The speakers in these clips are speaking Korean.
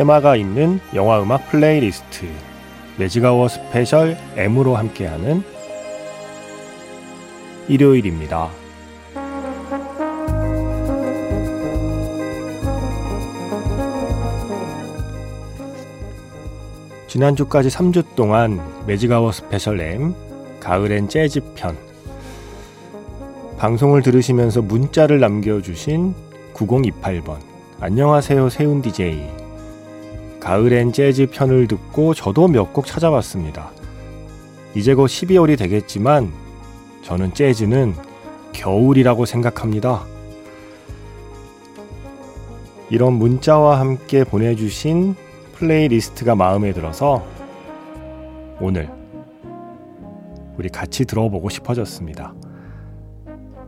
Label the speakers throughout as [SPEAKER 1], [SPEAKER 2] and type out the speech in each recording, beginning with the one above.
[SPEAKER 1] 테마가 있는 영화 음악 playlist Magic Hour Special M으로 함께하는 일요일입니다. 지난주까지 3주 동안 Magic Hour Special M 가을엔 재즈 편 방송을 들으시면서 문자를 남겨주신 9028번 안녕하세요 세윤 DJ 가을엔 재즈 편을 듣고 저도 몇 곡 찾아봤습니다. 이제 곧 12월이 되겠지만 저는 재즈는 겨울이라고 생각합니다. 이런 문자와 함께 보내주신 playlist가 마음에 들어서 오늘 우리 같이 들어보고 싶어졌습니다.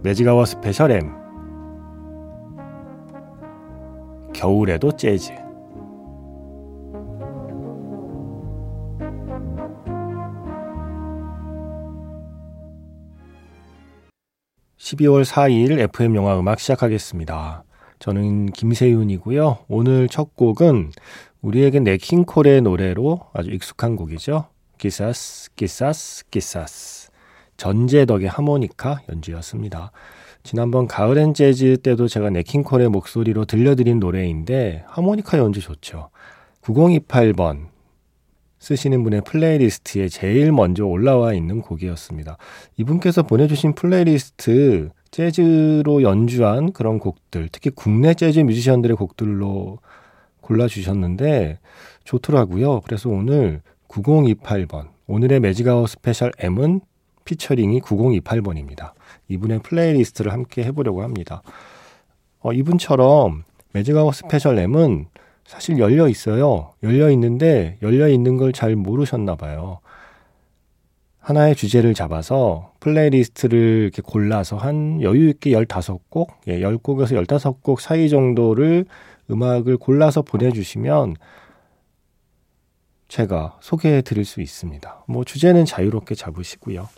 [SPEAKER 1] Magic Hour Special M 겨울에도 재즈 12월 4일 FM 영화 음악 시작하겠습니다. 저는 김세윤이고요. 오늘 첫 곡은 우리에게 냇 킹 콜의 노래로 아주 익숙한 곡이죠. Quizás, Quizás, Quizás. 전제덕의 하모니카 연주였습니다. 지난번 가을엔 재즈 때도 제가 냇 킹 콜의 목소리로 들려드린 노래인데 하모니카 연주 좋죠. 9028번 쓰시는 분의 playlist에 제일 먼저 올라와 있는 곡이었습니다. 이분께서 보내주신 플레이리스트 재즈로 연주한 그런 곡들, 특히 국내 재즈 뮤지션들의 곡들로 골라주셨는데 좋더라고요. 그래서 오늘 9028번, 오늘의 매직아웃 스페셜 M은 피처링이 9028번입니다. 이분의 playlist를 함께 해보려고 합니다. 어, 이분처럼 Magic Hour Special M은 사실 열려 있어요. 열려 있는데 열려 있는 걸 잘 모르셨나 봐요. 하나의 주제를 잡아서 playlist를 이렇게 골라서 한 여유 있게 15곡, 예, 10곡에서 15곡 사이 정도를 음악을 골라서 보내주시면 제가 소개해 드릴 수 있습니다. 뭐 주제는 자유롭게 잡으시고요.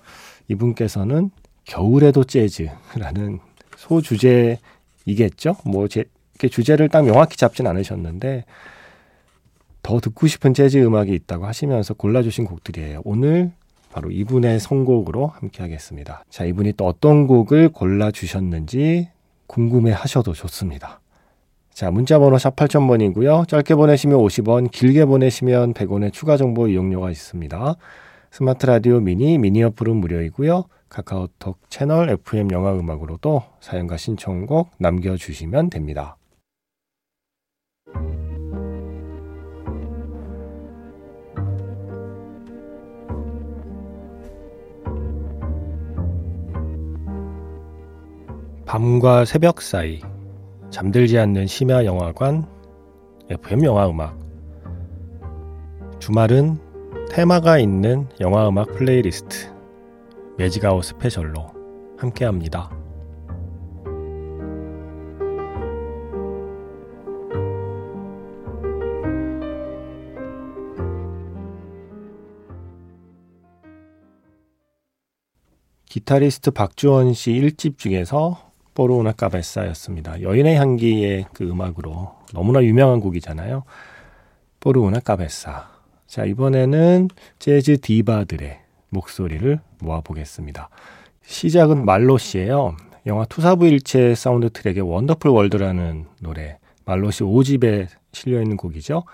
[SPEAKER 1] 이분께서는 겨울에도 재즈라는 소주제이겠죠? 뭐 제, 이렇게 주제를 딱 명확히 잡진 않으셨는데 더 듣고 싶은 재즈 음악이 있다고 하시면서 골라주신 곡들이에요. 오늘 바로 이분의 선곡으로 함께 하겠습니다. 자, 이분이 또 어떤 곡을 골라주셨는지 궁금해 하셔도 좋습니다. 자, 문자번호 샵 8000번이고요. 짧게 보내시면 50원, 길게 보내시면 100원의 추가 정보 이용료가 있습니다. 스마트 라디오 미니, 미니 어플은 무료이고요. 카카오톡 채널 FM 영화 음악으로도 사연과 신청곡 남겨주시면 됩니다. 밤과 새벽 사이 잠들지 않는 심야 영화관 FM 영화 음악 주말은 테마가 있는 영화 음악 playlist Magic Hour Special로 함께합니다. 기타리스트 박주원 씨 1집 중에서 Por Una Cabeza였습니다. 여인의 향기의 그 음악으로 너무나 유명한 곡이잖아요. Por Una Cabeza. 자, 이번에는 재즈 디바들의 목소리를 모아보겠습니다. 시작은 말로 씨예요. 영화 투사부일체 사운드 트랙의 Wonderful World라는 노래 말로 씨 5집에 실려있는 곡이죠.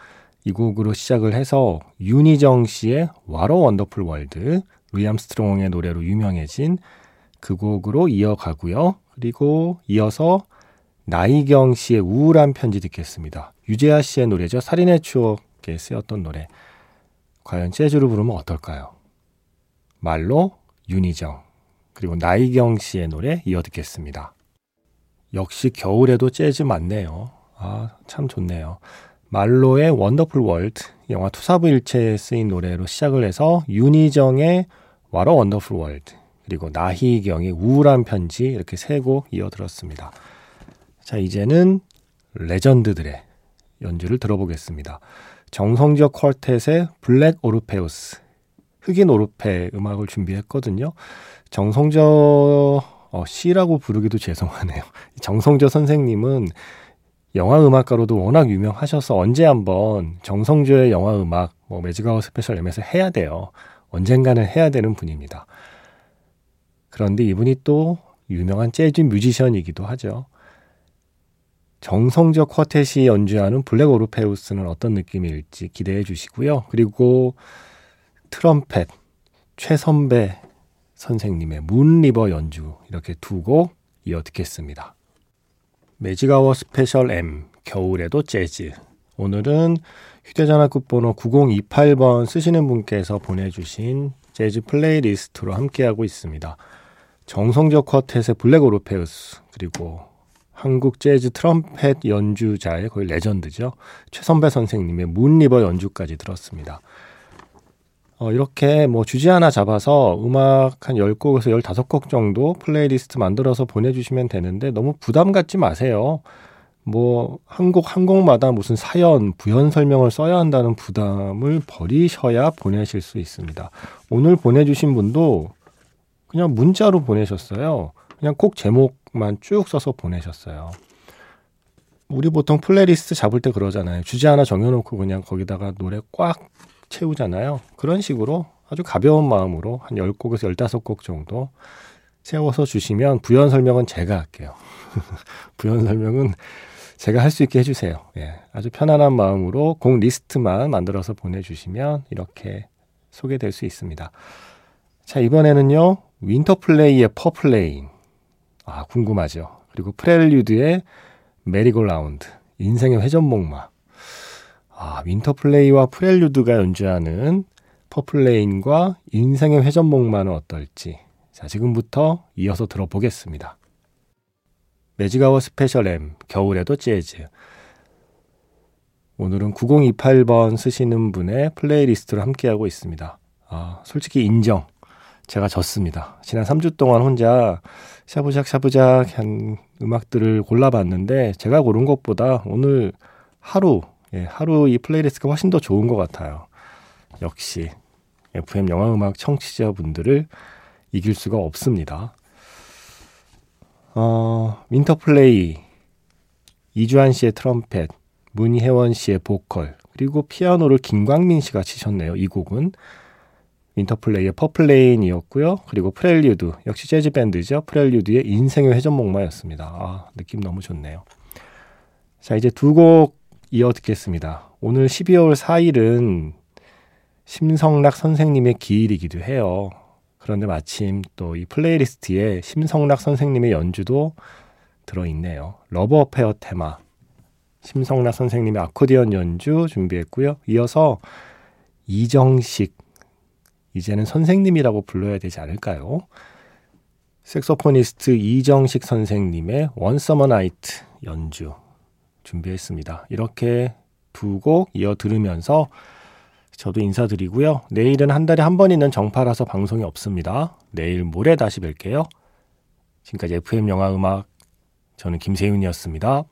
[SPEAKER 1] 이 곡으로 시작을 해서 윤희정 씨의 What a Wonderful World, 루이 암스트롱의 노래로 유명해진 그 곡으로 이어가고요. 그리고 이어서 나희경 씨의 우울한 편지 듣겠습니다. 유재하 씨의 노래죠. 살인의 추억에 쓰였던 노래. 과연 재즈로 부르면 어떨까요? 말로 윤희정 그리고 나희경 씨의 노래 이어 듣겠습니다. 역시 겨울에도 재즈 맞네요. 아, 참 좋네요. 말로의 Wonderful World 영화 투사부일체에 쓰인 노래로 시작을 해서 윤희정의 What a Wonderful World 그리고 나희경의 우울한 편지 이렇게 세 곡 이어 들었습니다. 자 이제는 legend들의 연주를 들어보겠습니다. 정성조 Quartet의 블랙 오르페우스 흑인 오르페 음악을 준비했거든요. 정성조 어, 씨라고 부르기도 죄송하네요. 정성조 선생님은 영화 음악가로도 워낙 유명하셔서 언제 한번 정성조의 영화 음악 뭐 Magic Hour Special M에서 해야 돼요. 언젠가는 해야 되는 분입니다. 그런데 이분이 또 유명한 재즈 뮤지션이기도 하죠. 정성조 Quartet이 연주하는 블랙 오르페우스는 어떤 느낌일지 기대해 주시고요. 그리고 트럼펫 최선배 선생님의 Moon River 연주 이렇게 두 곡 이어 듣겠습니다. Magic Hour Special M 겨울에도 재즈 오늘은 휴대전화 끝번호 9028번 쓰시는 분께서 보내주신 재즈 playlist로 함께하고 있습니다. 정성조 Quartet의 블랙 오르페우스 그리고 한국 재즈 트럼펫 연주자의 거의 legend죠. 최선배 선생님의 Moon River 연주까지 들었습니다. 어, 이렇게 뭐 주제 하나 잡아서 음악 한 10곡에서 15곡 정도 플레이리스트 만들어서 보내주시면 되는데 너무 부담 갖지 마세요. 뭐, 한 곡, 한 곡마다 무슨 사연, 부연 설명을 써야 한다는 부담을 버리셔야 보내실 수 있습니다. 오늘 보내주신 분도 그냥 문자로 보내셨어요. 그냥 곡 제목만 쭉 써서 보내셨어요. 우리 보통 플레이리스트 잡을 때 그러잖아요. 주제 하나 정해놓고 그냥 거기다가 노래 꽉 채우잖아요. 그런 식으로 아주 가벼운 마음으로 한 10곡에서 15곡 정도 채워서 주시면 부연 설명은 제가 할게요. 부연 설명은 제가 할 수 있게 해주세요. 예, 아주 편안한 마음으로 곡 리스트만 만들어서 보내주시면 이렇게 소개될 수 있습니다. 자, 이번에는요, 윈터플레이의 Purple Rain. 아, 궁금하죠. 그리고 프렐류드의 Merry-Go-Round. 인생의 회전목마. 아, 윈터플레이와 프렐류드가 연주하는 Purple Rain과 인생의 회전목마는 어떨지. 자, 지금부터 이어서 들어보겠습니다. Magic Hour Special M, 겨울에도 재즈. 오늘은 9028번 쓰시는 분의 playlist를 함께하고 있습니다. 아, 솔직히 인정. 제가 졌습니다. 지난 3주 동안 혼자 샤브작 샤브작 한 음악들을 골라봤는데 제가 고른 것보다 오늘 하루 예, 하루 이 playlist가 훨씬 더 좋은 것 같아요. 역시 FM 영화음악 청취자분들을 이길 수가 없습니다. 어, 윈터플레이, 이주한 씨의 트럼펫, 문혜원 씨의 보컬, 그리고 피아노를 김광민 씨가 치셨네요. 이 곡은 윈터플레이의 Purple Rain이었고요. 그리고 프렐류드, 역시 재즈 밴드죠. 프렐류드의 인생의 회전목마였습니다. 아, 느낌 너무 좋네요. 자, 이제 두 곡 이어 듣겠습니다. 오늘 12월 4일은 심성락 선생님의 기일이기도 해요. 그런데 마침 또 이 playlist에 심성락 선생님의 연주도 들어있네요. Love Affair 테마. 심성락 선생님의 아코디언 연주 준비했고요. 이어서 이정식. 이제는 선생님이라고 불러야 되지 않을까요? 색소포니스트 이정식 선생님의 원서머 나이트 연주 준비했습니다. 이렇게 두 곡 이어 들으면서 저도 인사드리고요. 내일은 한 달에 한 번 있는 정파라서 방송이 없습니다. 내일 모레 다시 뵐게요. 지금까지 FM 영화 음악 저는 김세윤이었습니다.